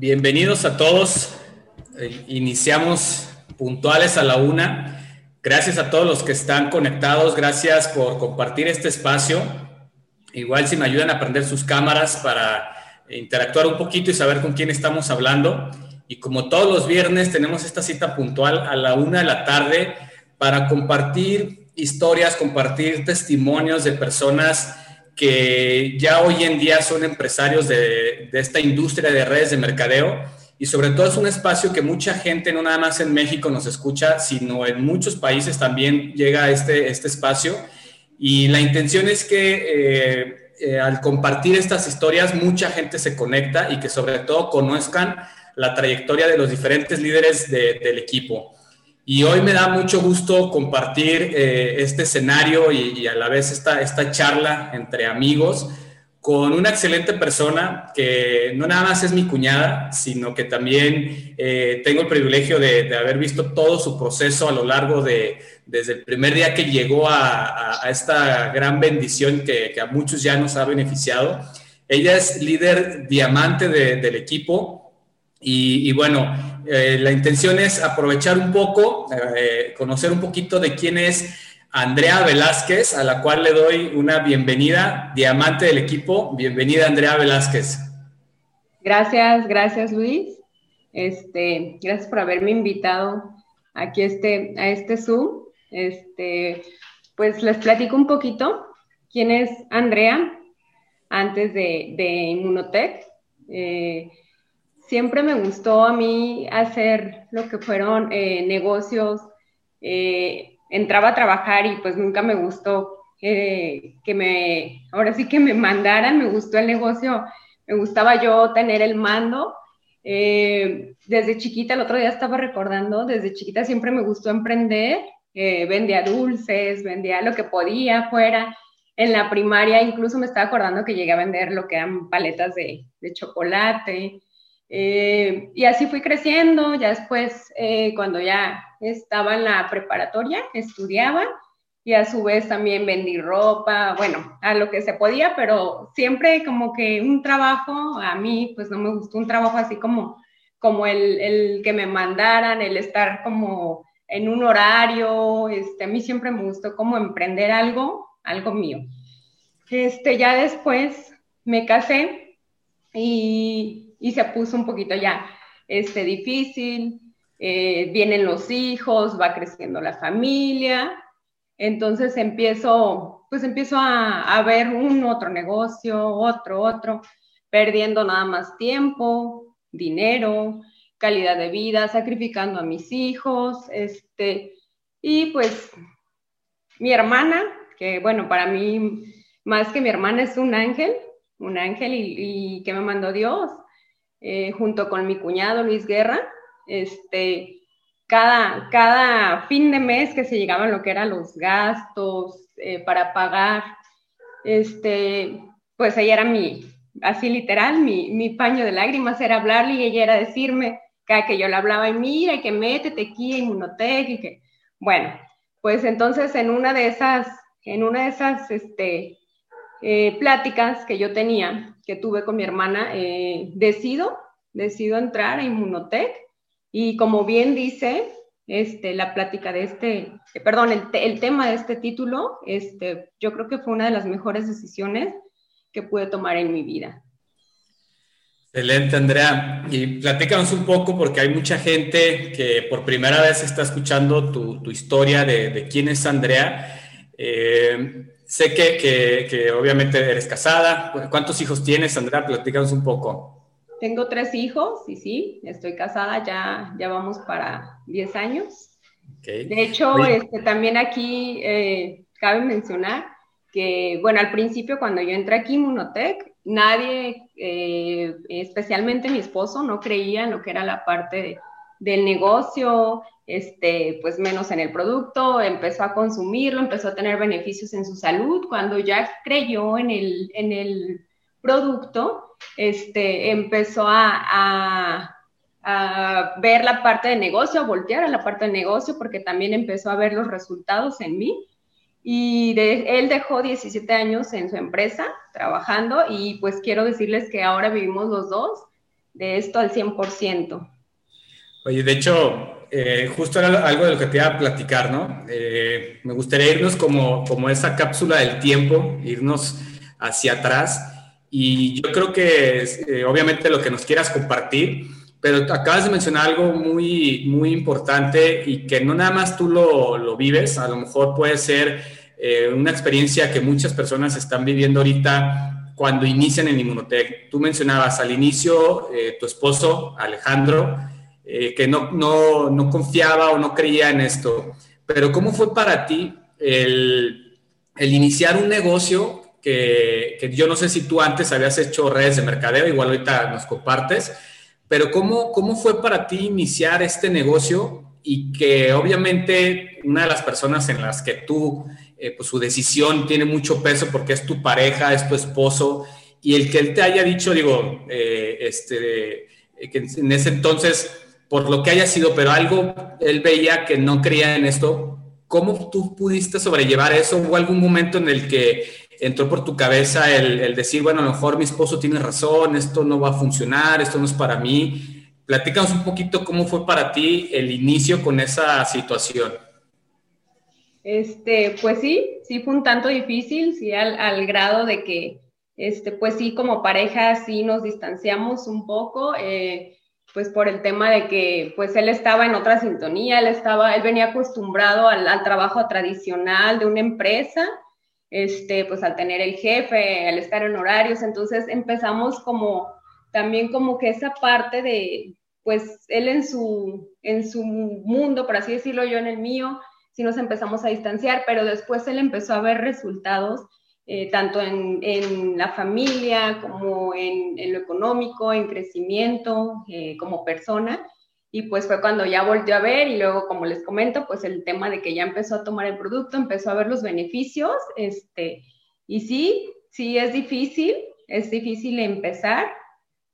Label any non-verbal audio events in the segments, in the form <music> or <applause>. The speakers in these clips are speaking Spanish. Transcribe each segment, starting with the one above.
Bienvenidos a todos. Eh, iniciamos puntuales a la una. Gracias a todos los que están conectados. Gracias por compartir este espacio. Igual si me ayudan a prender sus cámaras para interactuar un poquito y saber con quién estamos hablando. Y como todos los viernes tenemos esta cita puntual a la una de la tarde para compartir historias, compartir testimonios de personas que ya hoy en día son empresarios de, esta industria de redes de mercadeo y sobre todo es un espacio que mucha gente, no nada más en México nos escucha, sino en muchos países también llega a este, este espacio. Y la intención es que eh, eh, al compartir estas historias mucha gente se conecta y que sobre todo conozcan la trayectoria de los diferentes líderes del equipo. Y hoy me da mucho gusto compartir eh, este escenario y, a la vez esta, esta charla entre amigos con una excelente persona que no nada más es mi cuñada, sino que también eh, tengo el privilegio de, haber visto todo su proceso a lo largo de, desde el primer día que llegó a, esta gran bendición que, a muchos ya nos ha beneficiado. Ella es líder diamante del equipo y, y bueno, eh, la intención es aprovechar un poco, eh, conocer un poquito de quién es Andrea Velázquez, a la cual le doy una bienvenida, diamante del equipo. Bienvenida, Andrea Velázquez. Gracias, gracias, Luis. Este, gracias por haberme invitado aquí este, a este Zoom. Este, pues les platico un poquito quién es Andrea antes de, de Inmunotech. Eh, siempre me gustó a mí hacer lo que fueron eh, negocios. Eh, entraba a trabajar y pues nunca me gustó eh, que me, ahora sí que me mandaran, me gustó el negocio, me gustaba yo tener el mando. desde chiquita, el otro día estaba recordando, desde chiquita siempre me gustó emprender, vendía dulces, vendía lo que podía fuera. En la primaria incluso me estaba acordando que llegué a vender lo que eran paletas de, de chocolate, eh, y así fui creciendo, ya después, eh, cuando ya estaba en la preparatoria, estudiaba y a su vez también vendí ropa, bueno, a lo que se podía, pero siempre como que un trabajo, a mí pues no me gustó un trabajo así como, como el, el que me mandaran, el estar como en un horario, este, a mí siempre me gustó como emprender algo, algo mío. Este, ya después me casé y y se puso un poquito ya este, difícil, eh, vienen los hijos, va creciendo la familia, entonces empiezo, pues empiezo a, a ver un otro negocio, otro, otro, perdiendo nada más tiempo, dinero, calidad de vida, sacrificando a mis hijos, este, y pues mi hermana, que bueno, para mí más que mi hermana es un ángel, un ángel y, y que me mandó Dios, eh, junto con mi cuñado Luis Guerra, este, cada, cada fin de mes que se llegaban lo que eran los gastos eh, para pagar, este, pues ella era mi, así literal, mi, mi, paño de lágrimas era hablarle y ella era decirme cada que yo le hablaba, y mira, y que métete aquí en Inmunotech, y que, bueno, pues entonces en una de esas, en una de esas, este, eh, pláticas que yo tenía, que tuve con mi hermana, eh, decido, decido entrar a Inmunotech y como bien dice este, la plática de este, eh, perdón, el, tema de este título, este, yo creo que fue una de las mejores decisiones que pude tomar en mi vida. Excelente, Andrea. Y platícanos un poco, porque hay mucha gente que por primera vez está escuchando tu, historia de, quién es Andrea. Sé que, obviamente eres casada. ¿Cuántos hijos tienes, Andrea? Platícanos un poco. Tengo tres hijos y sí, estoy casada, ya, ya vamos para 10 años. De hecho, este, también aquí eh, cabe mencionar que, bueno, al principio cuando yo entré aquí en Munotec, nadie, eh, especialmente mi esposo, no creía en lo que era la parte del negocio, este, pues menos en el producto, empezó a consumirlo, empezó a tener beneficios en su salud. Cuando ya creyó en el, en el producto, este, empezó a, a, ver la parte de negocio, a voltear a la parte de negocio, porque también empezó a ver los resultados en mí. Y él dejó 17 años en su empresa trabajando y pues quiero decirles que ahora vivimos los dos de esto al 100%. Oye, de hecho, eh, justo era algo de lo que te iba a platicar, ¿no? Eh, me gustaría irnos como, como esa cápsula del tiempo, irnos hacia atrás. Y yo creo que eh, obviamente lo que nos quieras compartir, pero acabas de mencionar algo muy, muy importante y que no nada más tú lo, lo vives, a lo mejor puede ser una experiencia que muchas personas están viviendo ahorita cuando inician en Inmunotech. Tú mencionabas al inicio tu esposo, Alejandro, eh, que no, no, no, confiaba o no creía en esto. Pero ¿cómo fue para ti el, el iniciar un negocio que, que, yo no sé si tú antes habías hecho redes de mercadeo, igual ahorita nos compartes, pero ¿cómo, cómo fue para ti iniciar este negocio y que obviamente una de las personas en las que tú, eh, pues su decisión tiene mucho peso porque es tu pareja, es tu esposo, y el que él te haya dicho, digo, eh, este, que en ese entonces por lo que haya sido, pero algo él veía que no creía en esto. ¿Cómo tú pudiste sobrellevar eso? ¿Hubo algún momento en el que entró por tu cabeza el, decir, bueno, a lo mejor mi esposo tiene razón, esto no va a funcionar, esto no es para mí? Platícanos un poquito cómo fue para ti el inicio con esa situación. Este, pues sí, sí fue un tanto difícil, sí, al, al grado de que, este, pues sí, como pareja sí nos distanciamos un poco. Eh, pues por el tema de que pues él estaba en otra sintonía, él estaba, él venía acostumbrado al, trabajo tradicional de una empresa, este, pues al tener el jefe, al estar en horarios, entonces empezamos como también como que esa parte de, pues él en su, en su mundo, por así decirlo, yo en el mío, sí nos empezamos a distanciar, pero después él empezó a ver resultados eh, tanto en, la familia como en, lo económico, en crecimiento eh, como persona. Y pues fue cuando ya volvió a ver y luego, como les comento, pues el tema de que ya empezó a tomar el producto, empezó a ver los beneficios. Este, y sí, sí es difícil, es difícil empezar,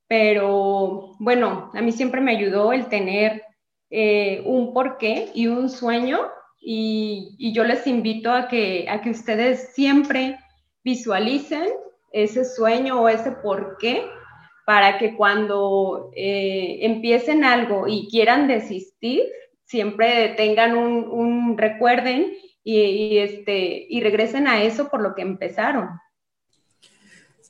pero bueno, a mí siempre me ayudó el tener eh, un porqué y un sueño y, y, yo les invito a que, a que ustedes siempre visualicen ese sueño o ese por qué para que cuando eh, empiecen algo y quieran desistir, siempre tengan un, recuerden y, este, y regresen a eso por lo que empezaron.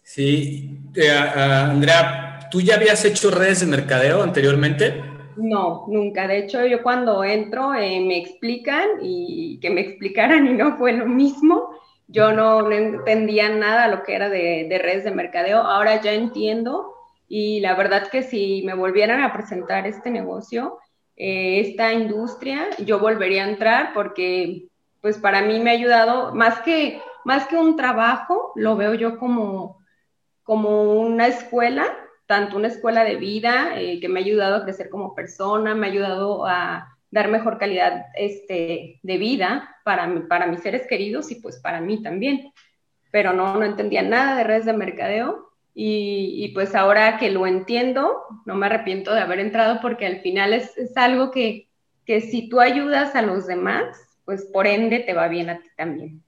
Sí, eh, Andrea, ¿tú ya habías hecho redes de mercadeo anteriormente? No, nunca. De hecho, yo cuando entro eh, me explican y que me explicaran y no fue lo mismo. Yo no, entendía nada lo que era de, redes de mercadeo. Ahora ya entiendo y la verdad que si me volvieran a presentar este negocio, eh, esta industria, yo volvería a entrar porque pues para mí me ha ayudado más que, más que un trabajo, lo veo yo como, como una escuela, tanto una escuela de vida eh, que me ha ayudado a crecer como persona, me ha ayudado a dar mejor calidad este, de vida para, para mis seres queridos y pues para mí también. Pero no, no entendía nada de redes de mercadeo y, pues ahora que lo entiendo, no me arrepiento de haber entrado porque al final es, algo que, que si tú ayudas a los demás, pues por ende te va bien a ti también.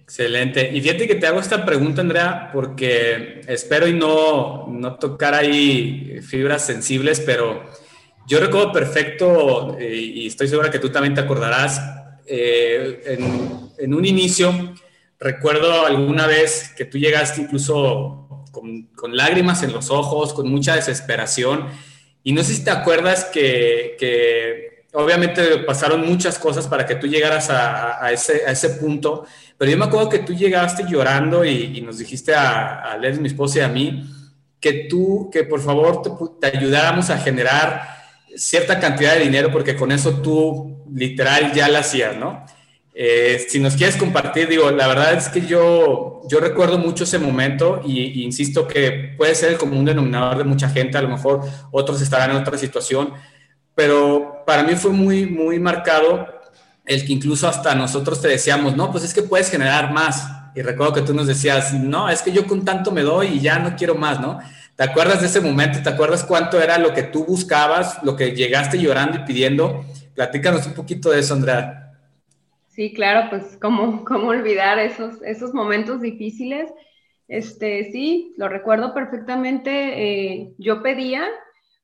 Excelente. Y fíjate que te hago esta pregunta, Andrea, porque espero y no, no tocar ahí fibras sensibles, pero yo recuerdo perfecto, eh, y estoy segura que tú también te acordarás, eh, en, un inicio, recuerdo alguna vez que tú llegaste incluso con, lágrimas en los ojos, con mucha desesperación, y no sé si te acuerdas que, obviamente pasaron muchas cosas para que tú llegaras a, ese, punto, pero yo me acuerdo que tú llegaste llorando y, nos dijiste a, a mi esposa y a mí, que tú, que por favor te, te ayudáramos a generar cierta cantidad de dinero porque con eso tú literal ya la hacías, ¿no? Eh, si nos quieres compartir, digo, la verdad es que yo, yo recuerdo mucho ese momento y, insisto que puede ser el común denominador de mucha gente, a lo mejor otros estarán en otra situación, pero para mí fue muy, muy marcado el que incluso hasta nosotros te decíamos, no, pues es que puedes generar más. Y recuerdo que tú nos decías, no, es que yo con tanto me doy y ya no quiero más, ¿no? ¿Te acuerdas de ese momento? ¿Te acuerdas cuánto era lo que tú buscabas, lo que llegaste llorando y pidiendo? Platícanos un poquito de eso, Andrea. Sí, claro, pues cómo, cómo olvidar esos, esos momentos difíciles. Este, sí, lo recuerdo perfectamente. Eh, yo pedía,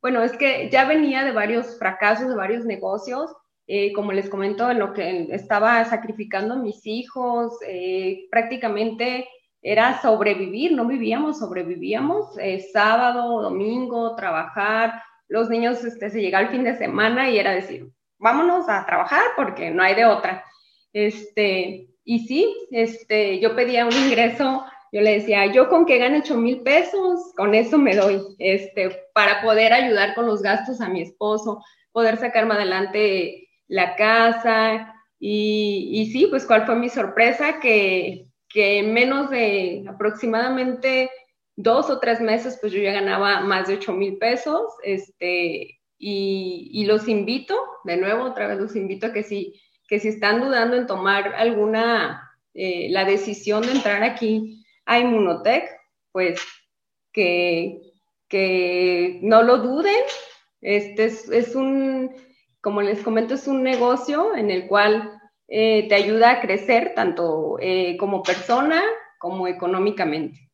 bueno, es que ya venía de varios fracasos, de varios negocios. Eh, como les comento, en lo que estaba sacrificando mis hijos, eh, prácticamente era sobrevivir, no vivíamos, sobrevivíamos, sábado, domingo, trabajar, los niños este, se llegaba el fin de semana y era decir, vámonos a trabajar porque no hay de otra. Este, y sí, este, yo pedía un ingreso yo le decía, yo con que gane 8 mil pesos, con eso me doy, este, para poder ayudar con los gastos a mi esposo, poder sacarme adelante la casa. Y, y sí, pues cuál fue mi sorpresa, que, que en menos de aproximadamente dos o tres meses, pues yo ya ganaba más de 8 mil pesos, este, y, los invito, de nuevo, otra vez los invito a que si, que si están dudando en tomar alguna, eh, la decisión de entrar aquí a Inmunotech, pues que, que no lo duden. Este es, un, como les comento, es un negocio en el cual eh, te ayuda a crecer tanto eh, como persona como económicamente.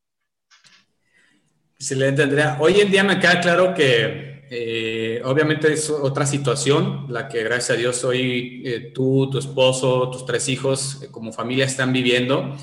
Excelente, Andrea. Hoy en día me queda claro que eh, obviamente es otra situación, la que gracias a Dios hoy tú, tu esposo, tus tres hijos como familia están viviendo.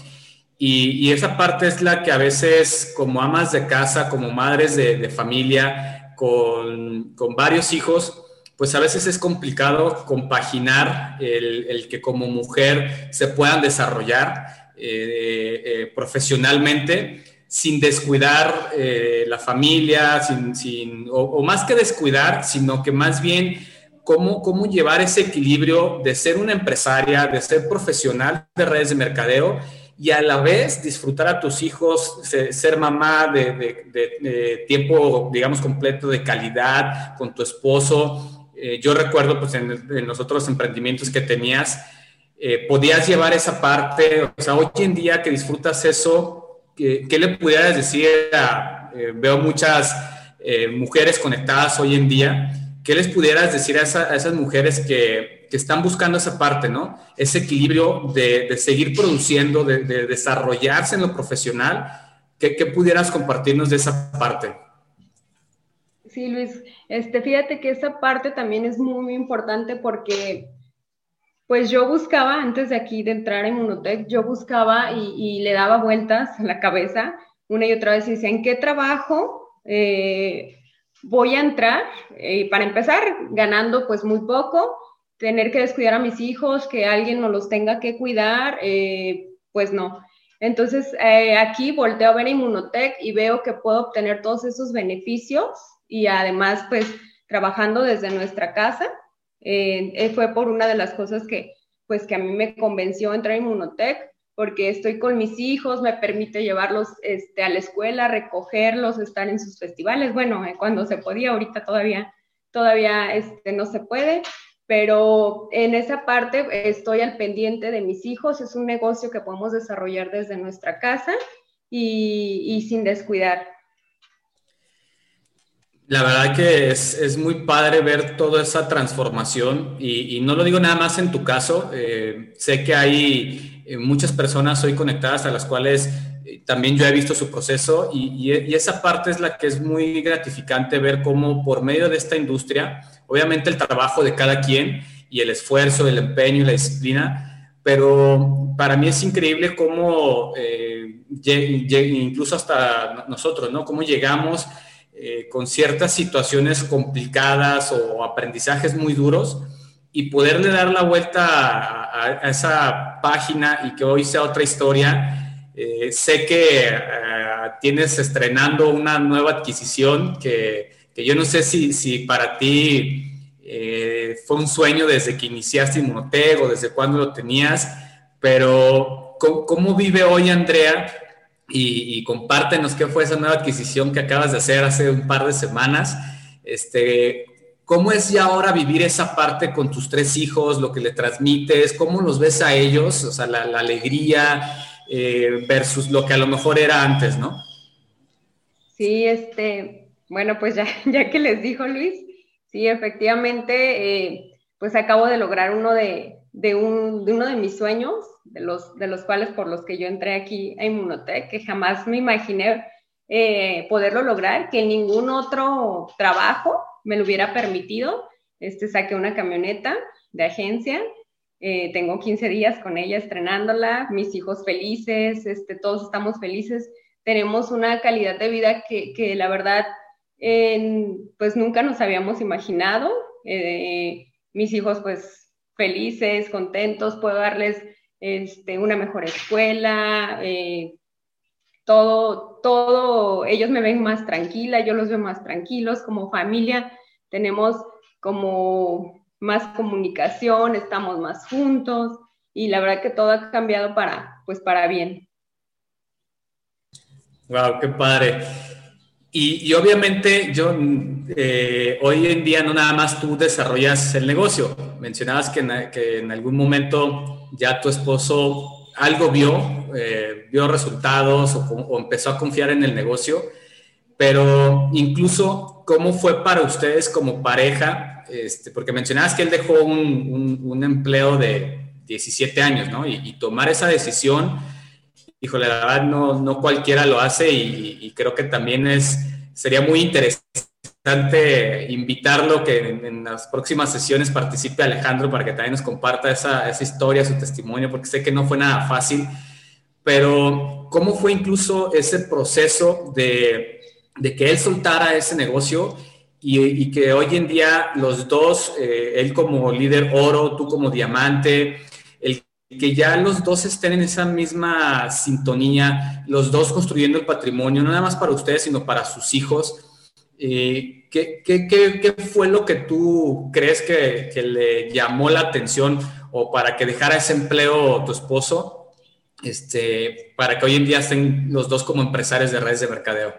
Y, esa parte es la que a veces como amas de casa, como madres de, familia, con, con, varios hijos, pues a veces es complicado compaginar el, que como mujer se puedan desarrollar eh, eh, profesionalmente sin descuidar eh, la familia, sin, sin o, más que descuidar, sino que más bien cómo, cómo llevar ese equilibrio de ser una empresaria, de ser profesional de redes de mercadeo y a la vez disfrutar a tus hijos, ser mamá de, tiempo, digamos, completo, de calidad, con tu esposo. Eh, yo recuerdo, pues, en, los otros emprendimientos que tenías, eh, podías llevar esa parte, o sea, hoy en día que disfrutas eso, ¿qué, le pudieras decir a, eh, veo muchas mujeres conectadas hoy en día, ¿qué les pudieras decir a esas mujeres que que están buscando esa parte, ¿no? Ese equilibrio de, seguir produciendo, de, desarrollarse en lo profesional. ¿Qué, pudieras compartirnos de esa parte? Sí, Luis, este, fíjate que esa parte también es muy, importante porque pues yo buscaba, antes de aquí de entrar en Munotech, yo buscaba y, le daba vueltas a la cabeza una y otra vez y decía, ¿en qué trabajo eh, voy a entrar? Eh, para empezar, ganando pues muy poco, tener que descuidar a mis hijos, que alguien nos los tenga que cuidar, eh, pues no. Entonces, aquí volteo a ver Inmunotech y veo que puedo obtener todos esos beneficios y además, pues, trabajando desde nuestra casa. Eh, fue por una de las cosas que, pues, que a mí me convenció entrar a Inmunotech, porque estoy con mis hijos, me permite llevarlos este, a la escuela, recogerlos, estar en sus festivales. Bueno, cuando se podía, ahorita todavía, todavía este, no se puede pero en esa parte estoy al pendiente de mis hijos, es un negocio que podemos desarrollar desde nuestra casa y, sin descuidar. La verdad que es, muy padre ver toda esa transformación y, no lo digo nada más en tu caso, eh, sé que hay eh, muchas personas hoy conectadas a las cuales eh, también yo he visto su proceso y, y, esa parte es la que es muy gratificante ver cómo por medio de esta industria Obviamente el trabajo de cada quien y el esfuerzo, el empeño y la disciplina, pero para mí es increíble cómo, eh, incluso hasta nosotros, ¿no? Cómo llegamos eh, con ciertas situaciones complicadas o aprendizajes muy duros y poderle dar la vuelta a, esa página y que hoy sea otra historia. Eh, sé que tienes estrenando una nueva adquisición que que yo no sé si, si para ti eh, fue un sueño desde que iniciaste Inmunotec o desde cuándo lo tenías, pero ¿cómo, vive hoy Andrea? Y, compártenos qué fue esa nueva adquisición que acabas de hacer hace un par de semanas. Este, ¿Cómo es ya ahora vivir esa parte con tus tres hijos, lo que le transmites? ¿Cómo los ves a ellos? O sea, la, alegría eh, versus lo que a lo mejor era antes, ¿no? Sí, este, bueno, pues ya, <laughs> que les dijo Luis, sí, efectivamente, eh, pues acabo de lograr uno de, de, uno de mis sueños, de los, de los cuales por los que yo entré aquí a Inmunotech, que jamás me imaginé eh, poderlo lograr, que ningún otro trabajo me lo hubiera permitido. Este, saqué una camioneta de agencia, eh, tengo 15 días con ella estrenándola, mis hijos felices, este, todos estamos felices, tenemos una calidad de vida que, que la verdad, pues nunca nos habíamos imaginado. Eh, mis hijos pues felices, contentos, puedo darles este, una mejor escuela, eh, todo, todo, ellos me ven más tranquila, yo los veo más tranquilos, como familia tenemos como más comunicación, estamos más juntos y la verdad que todo ha cambiado para, pues para bien. Wow, qué padre. Y, obviamente yo eh, hoy en día no nada más tú desarrollas el negocio. Mencionabas que en, algún momento ya tu esposo algo vio, eh, vio resultados o, empezó a confiar en el negocio, pero incluso cómo fue para ustedes como pareja, este, porque mencionabas que él dejó un, empleo de 17 años, ¿no? Y, y tomar esa decisión híjole, la verdad no, no cualquiera lo hace y, creo que también es, sería muy interesante invitarlo que en, las próximas sesiones participe Alejandro para que también nos comparta esa, esa historia, su testimonio, porque sé que no fue nada fácil, pero ¿cómo fue incluso ese proceso de, de que él soltara ese negocio? Y, que hoy en día los dos, eh, él como líder oro, tú como diamante, que ya los dos estén en esa misma sintonía, los dos construyendo el patrimonio, no nada más para ustedes, sino para sus hijos. Eh, ¿qué, qué, qué, fue lo que tú crees que, que, le llamó la atención o para que dejara ese empleo tu esposo, este, para que hoy en día estén los dos como empresarios de redes de mercadeo?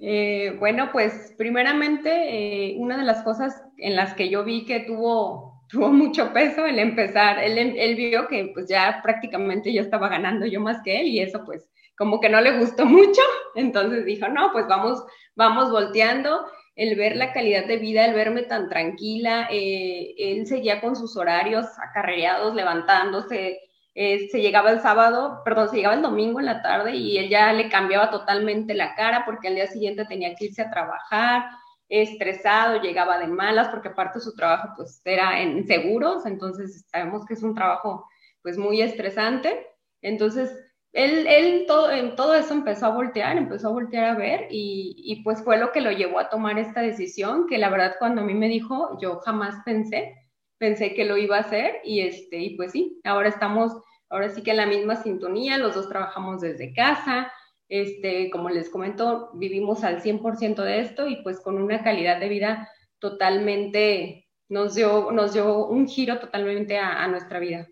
Eh, bueno, pues primeramente, eh, una de las cosas en las que yo vi que tuvo tuvo mucho peso el empezar. Él, él vio que pues ya prácticamente yo estaba ganando yo más que él y eso pues como que no le gustó <laughs> mucho. Entonces dijo, no, pues vamos, vamos volteando. El ver la calidad de vida, el verme tan tranquila, eh, él seguía con sus horarios acarreados, levantándose, eh, se llegaba el sábado, perdón, se llegaba el domingo en la tarde y él ya le cambiaba totalmente la cara porque al día siguiente tenía que irse a trabajar, estresado, llegaba de malas, porque aparte su trabajo pues era en seguros, entonces sabemos que es un trabajo pues muy estresante. Entonces, él, él todo, en todo eso empezó a voltear, empezó a voltear a ver y, y, pues fue lo que lo llevó a tomar esta decisión, que la verdad cuando a mí me dijo, yo jamás pensé, pensé que lo iba a hacer y, este, y pues sí, ahora estamos, ahora sí que en la misma sintonía, los dos trabajamos desde casa, este, como les comento, vivimos al 100% de esto y pues con una calidad de vida totalmente, nos dio, nos dio un giro totalmente a, nuestra vida.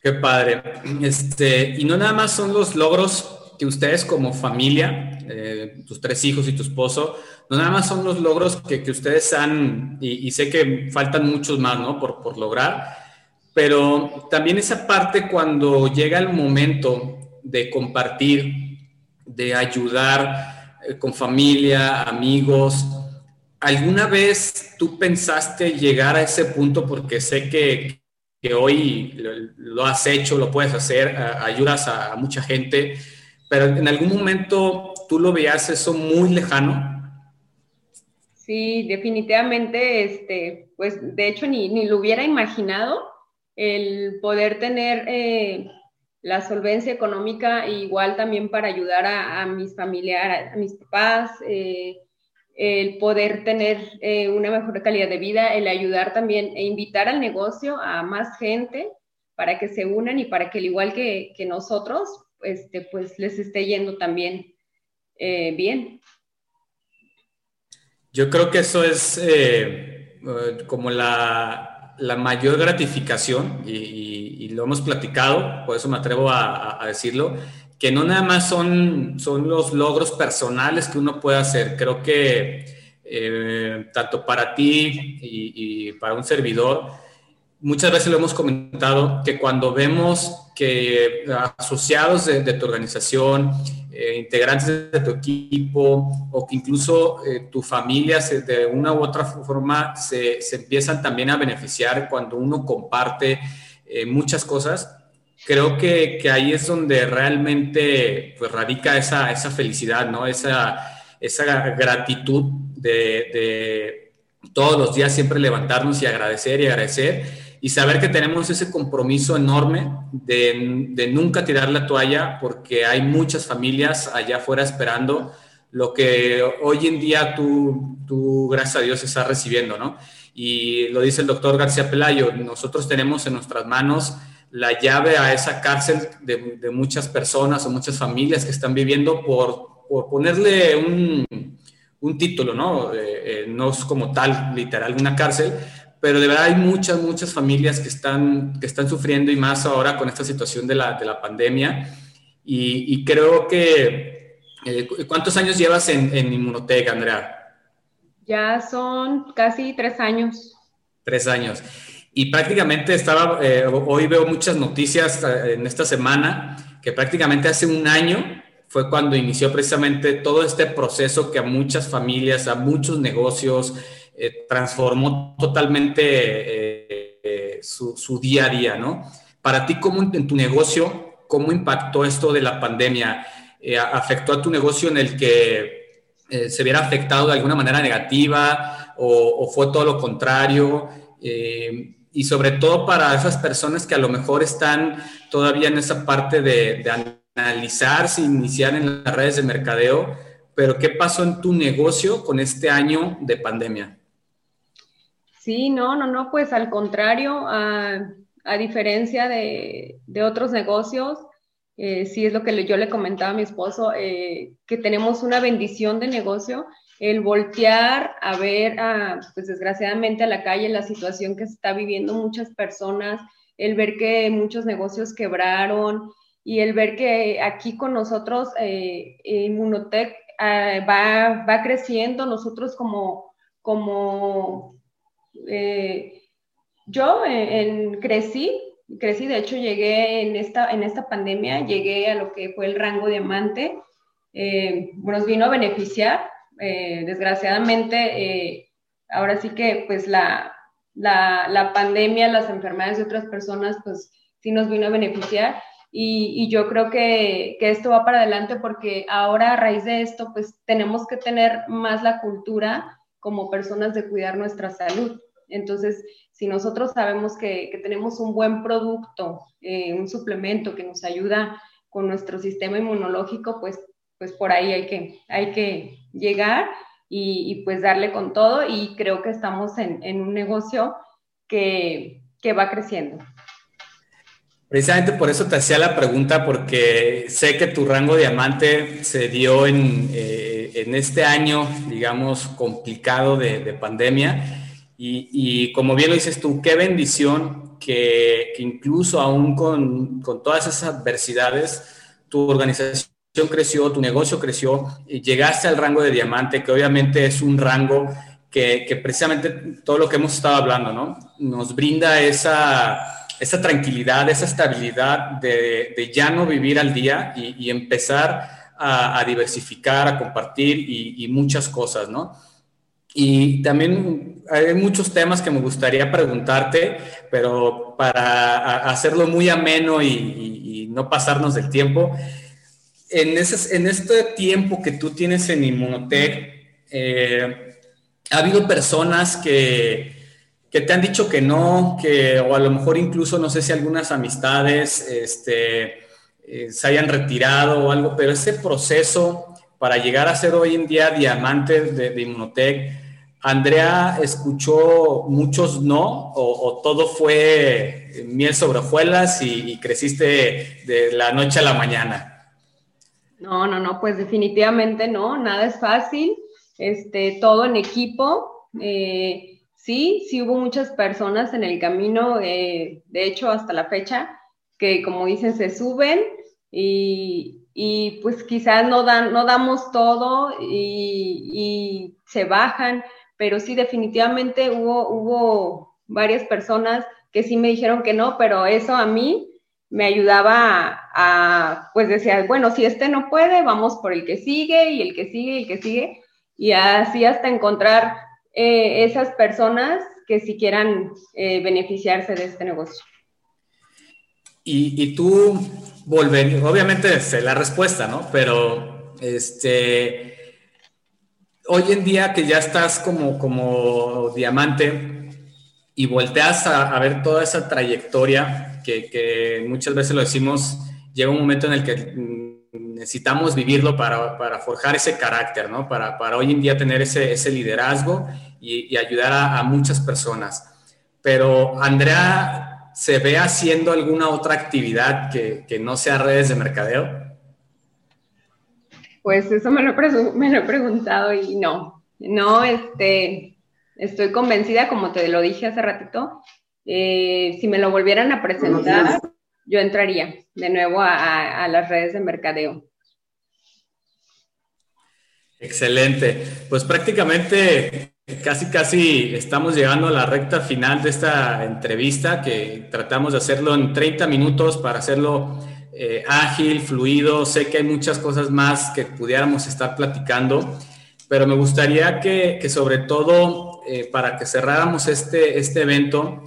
Qué padre. Este, y no nada más son los logros que ustedes como familia, eh, tus tres hijos y tu esposo, no nada más son los logros que, que ustedes han, y, sé que faltan muchos más, ¿no? Por, por lograr, pero también esa parte cuando llega el momento de compartir, de ayudar eh, con familia, amigos. ¿Alguna vez tú pensaste llegar a ese punto? Porque sé que, hoy lo, has hecho, lo puedes hacer, ayudas a, mucha gente, pero en algún momento tú lo veías eso muy lejano. Sí, definitivamente, este, pues de hecho ni, ni lo hubiera imaginado el poder tener eh, la solvencia económica igual también para ayudar a, mis familiares, a, mis papás, eh, el poder tener eh, una mejor calidad de vida, el ayudar también e invitar al negocio a más gente para que se unan y para que al igual que, nosotros, este, pues les esté yendo también eh, bien. Yo creo que eso es como la, la mayor gratificación, y, lo hemos platicado, por eso me atrevo a, decirlo, que no nada más son, son los logros personales que uno puede hacer. Creo que eh, tanto para ti y, para un servidor, muchas veces lo hemos comentado, que cuando vemos que asociados de, tu organización, eh, integrantes de tu equipo o que incluso eh, tu familia de una u otra forma se, se, empiezan también a beneficiar cuando uno comparte muchas cosas, creo que, que, ahí es donde realmente pues, radica esa, esa felicidad, ¿no? Esa, esa gratitud de, de todos los días siempre levantarnos y agradecer y agradecer y saber que tenemos ese compromiso enorme de, nunca tirar la toalla porque hay muchas familias allá afuera esperando lo que hoy en día tú, tú, gracias a Dios, estás recibiendo, ¿no? Y lo dice el doctor García Pelayo, nosotros tenemos en nuestras manos la llave a esa cárcel de, muchas personas o muchas familias que están viviendo por, por ponerle un, un título, ¿no? Eh, eh, no es como tal, literal, una cárcel, pero de verdad hay muchas, muchas familias que están, que están sufriendo y más ahora con esta situación de la, de la pandemia. Y, creo que, eh, ¿cuántos años llevas en, en Andrea? Ya son casi tres años. Tres años. Y prácticamente estaba, eh, hoy veo muchas noticias eh, en esta semana, que prácticamente hace un año fue cuando inició precisamente todo este proceso que a muchas familias, a muchos negocios, eh, transformó totalmente eh, su, día a día, ¿no? Para ti, ¿cómo en tu negocio, cómo impactó esto de la pandemia? ¿Afectó a tu negocio en el que se viera afectado de alguna manera negativa o, fue todo lo contrario? Y sobre todo para esas personas que a lo mejor están todavía en esa parte de, de analizar si iniciar en las redes de mercadeo, pero ¿qué pasó en tu negocio con este año de pandemia? Sí, no, no, no, pues al contrario, a, diferencia de, otros negocios, eh, sí es lo que yo le comentaba a mi esposo, eh, que tenemos una bendición de negocio, el voltear a ver, pues desgraciadamente a la calle la situación que se está viviendo muchas personas, el ver que muchos negocios quebraron y el ver que aquí con nosotros eh, Inmunotech ah, va, va creciendo, nosotros como, como eh, yo en, crecí, crecí, de hecho llegué en esta, en esta pandemia, llegué a lo que fue el rango diamante, eh, nos vino a beneficiar, eh, desgraciadamente, ahora sí que pues la, la, pandemia, las enfermedades de otras personas, pues sí nos vino a beneficiar. Y, yo creo que, que, esto va para adelante porque ahora a raíz de esto, pues tenemos que tener más la cultura como personas de cuidar nuestra salud. Entonces, si nosotros sabemos que, tenemos un buen producto, eh, un suplemento que nos ayuda con nuestro sistema inmunológico, pues, pues por ahí hay que, hay que llegar y, pues darle con todo y creo que estamos en, un negocio que, va creciendo. Precisamente por eso te hacía la pregunta, porque sé que tu rango diamante se dio en, eh, este año, digamos, complicado de, de pandemia y, como bien lo dices tú, qué bendición que, incluso aún con, con, todas esas adversidades, tu organización creció, tu negocio creció y llegaste al rango de diamante, que obviamente es un rango que, que precisamente todo lo que hemos estado hablando, ¿no? Nos brinda esa, esa tranquilidad, esa estabilidad de, de, ya no vivir al día y, y empezar a, diversificar, a compartir y, y muchas cosas, ¿no? Y también hay muchos temas que me gustaría preguntarte, pero para hacerlo muy ameno y, no pasarnos del tiempo, en, ese, en este tiempo que tú tienes en Inmunotech, eh, ¿ha habido personas que, que, te han dicho que no, que, o a lo mejor incluso, no sé si algunas amistades este, eh, se hayan retirado o algo, pero ese proceso para llegar a ser hoy en día diamante de, de Inmunotech, Andrea escuchó muchos no o, todo fue miel sobre hojuelas y, creciste de la noche a la mañana? No, no, no, pues definitivamente no, nada es fácil, este, todo en equipo. Eh, sí, sí hubo muchas personas en el camino, eh, de hecho hasta la fecha, que como dicen, se suben y, pues quizás no, dan, no damos todo y, y se bajan pero sí definitivamente hubo, hubo varias personas que sí me dijeron que no, pero eso a mí me ayudaba a, pues decía, bueno, si este no puede, vamos por el que sigue y el que sigue y el que sigue, y así hasta encontrar eh, esas personas que si quieran eh, beneficiarse de este negocio. Y, y tú volver, obviamente la respuesta, ¿no? Pero este, hoy en día que ya estás como, como diamante y volteas a, ver toda esa trayectoria que, que, muchas veces lo decimos, llega un momento en el que necesitamos vivirlo para, para forjar ese carácter, ¿no? Para, para, hoy en día tener ese, ese liderazgo y, y ayudar a, a muchas personas. Pero Andrea ¿se ve haciendo alguna otra actividad que, que no sea redes de mercadeo? Pues eso me lo, me lo, he preguntado y no, no, este, estoy convencida, como te lo dije hace ratito, eh, si me lo volvieran a presentar, yo entraría de nuevo a, a las redes de mercadeo. Excelente. Pues prácticamente Casi, casi estamos llegando a la recta final de esta entrevista que tratamos de hacerlo en 30 minutos para hacerlo eh, ágil, fluido. Sé que hay muchas cosas más que pudiéramos estar platicando, pero me gustaría que, que sobre todo eh, para que cerráramos este, este evento,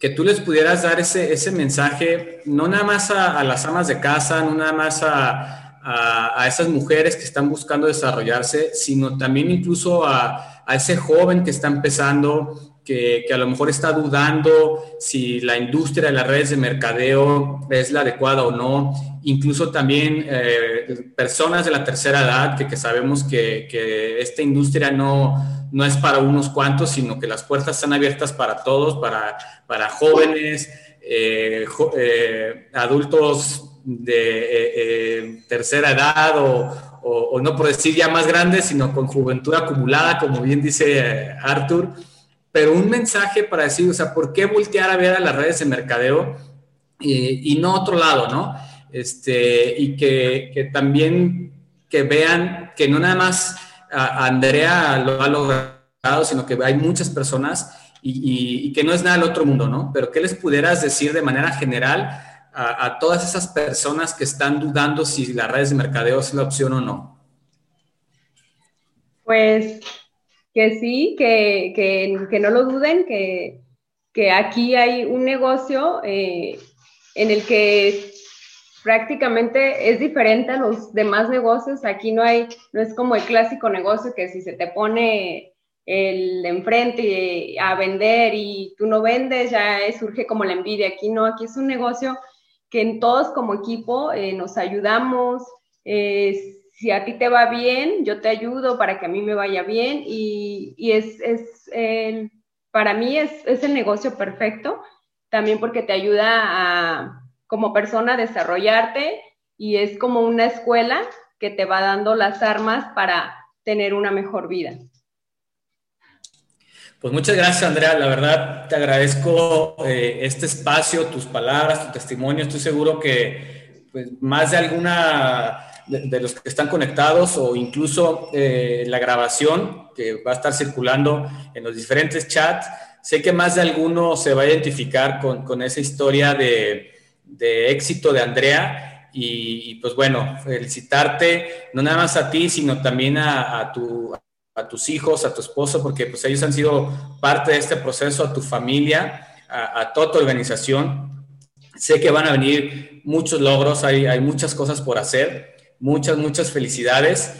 que tú les pudieras dar ese, ese mensaje, no nada más a, a las amas de casa, no nada más a, a, esas mujeres que están buscando desarrollarse, sino también incluso a a ese joven que está empezando, que, a lo mejor está dudando si la industria de las redes de mercadeo es la adecuada o no, incluso también eh, personas de la tercera edad, que, sabemos que, esta industria no, no es para unos cuantos, sino que las puertas están abiertas para todos, para, para jóvenes, eh, eh, adultos de tercera edad o, o, no por decir ya más grande, sino con juventud acumulada, como bien dice Arthur, pero un mensaje para decir, o sea, ¿por qué voltear a ver a las redes de mercadeo y, no otro lado, no? Este, y que, también que vean que no nada más Andrea lo ha logrado, sino que hay muchas personas y, que no es nada del otro mundo, ¿no? Pero ¿qué les pudieras decir de manera general a, todas esas personas que están dudando si las redes de mercadeo es la opción o no? Pues que sí, que, que, no lo duden, que, que, aquí hay un negocio eh, en el que prácticamente es diferente a los demás negocios. Aquí no hay, no es como el clásico negocio que si se te pone el enfrente a vender y tú no vendes, ya surge como la envidia. Aquí no, aquí es un negocio que en todos como equipo eh, nos ayudamos. Eh, si a ti te va bien, yo te ayudo para que a mí me vaya bien y, es, es para mí es, es, el negocio perfecto, también porque te ayuda a, como persona a desarrollarte y es como una escuela que te va dando las armas para tener una mejor vida. Pues muchas gracias, Andrea. La verdad, te agradezco eh, este espacio, tus palabras, tu testimonio. Estoy seguro que pues, más de alguna de, los que están conectados o incluso eh, la grabación que va a estar circulando en los diferentes chats, sé que más de alguno se va a identificar con, con esa historia de, de, éxito de Andrea. Y, pues bueno, felicitarte, no nada más a ti, sino también a, tu a tus hijos, a tu esposo, porque pues ellos han sido parte de este proceso, a tu familia, a, toda tu organización. Sé que van a venir muchos logros, hay, hay muchas cosas por hacer, muchas, muchas felicidades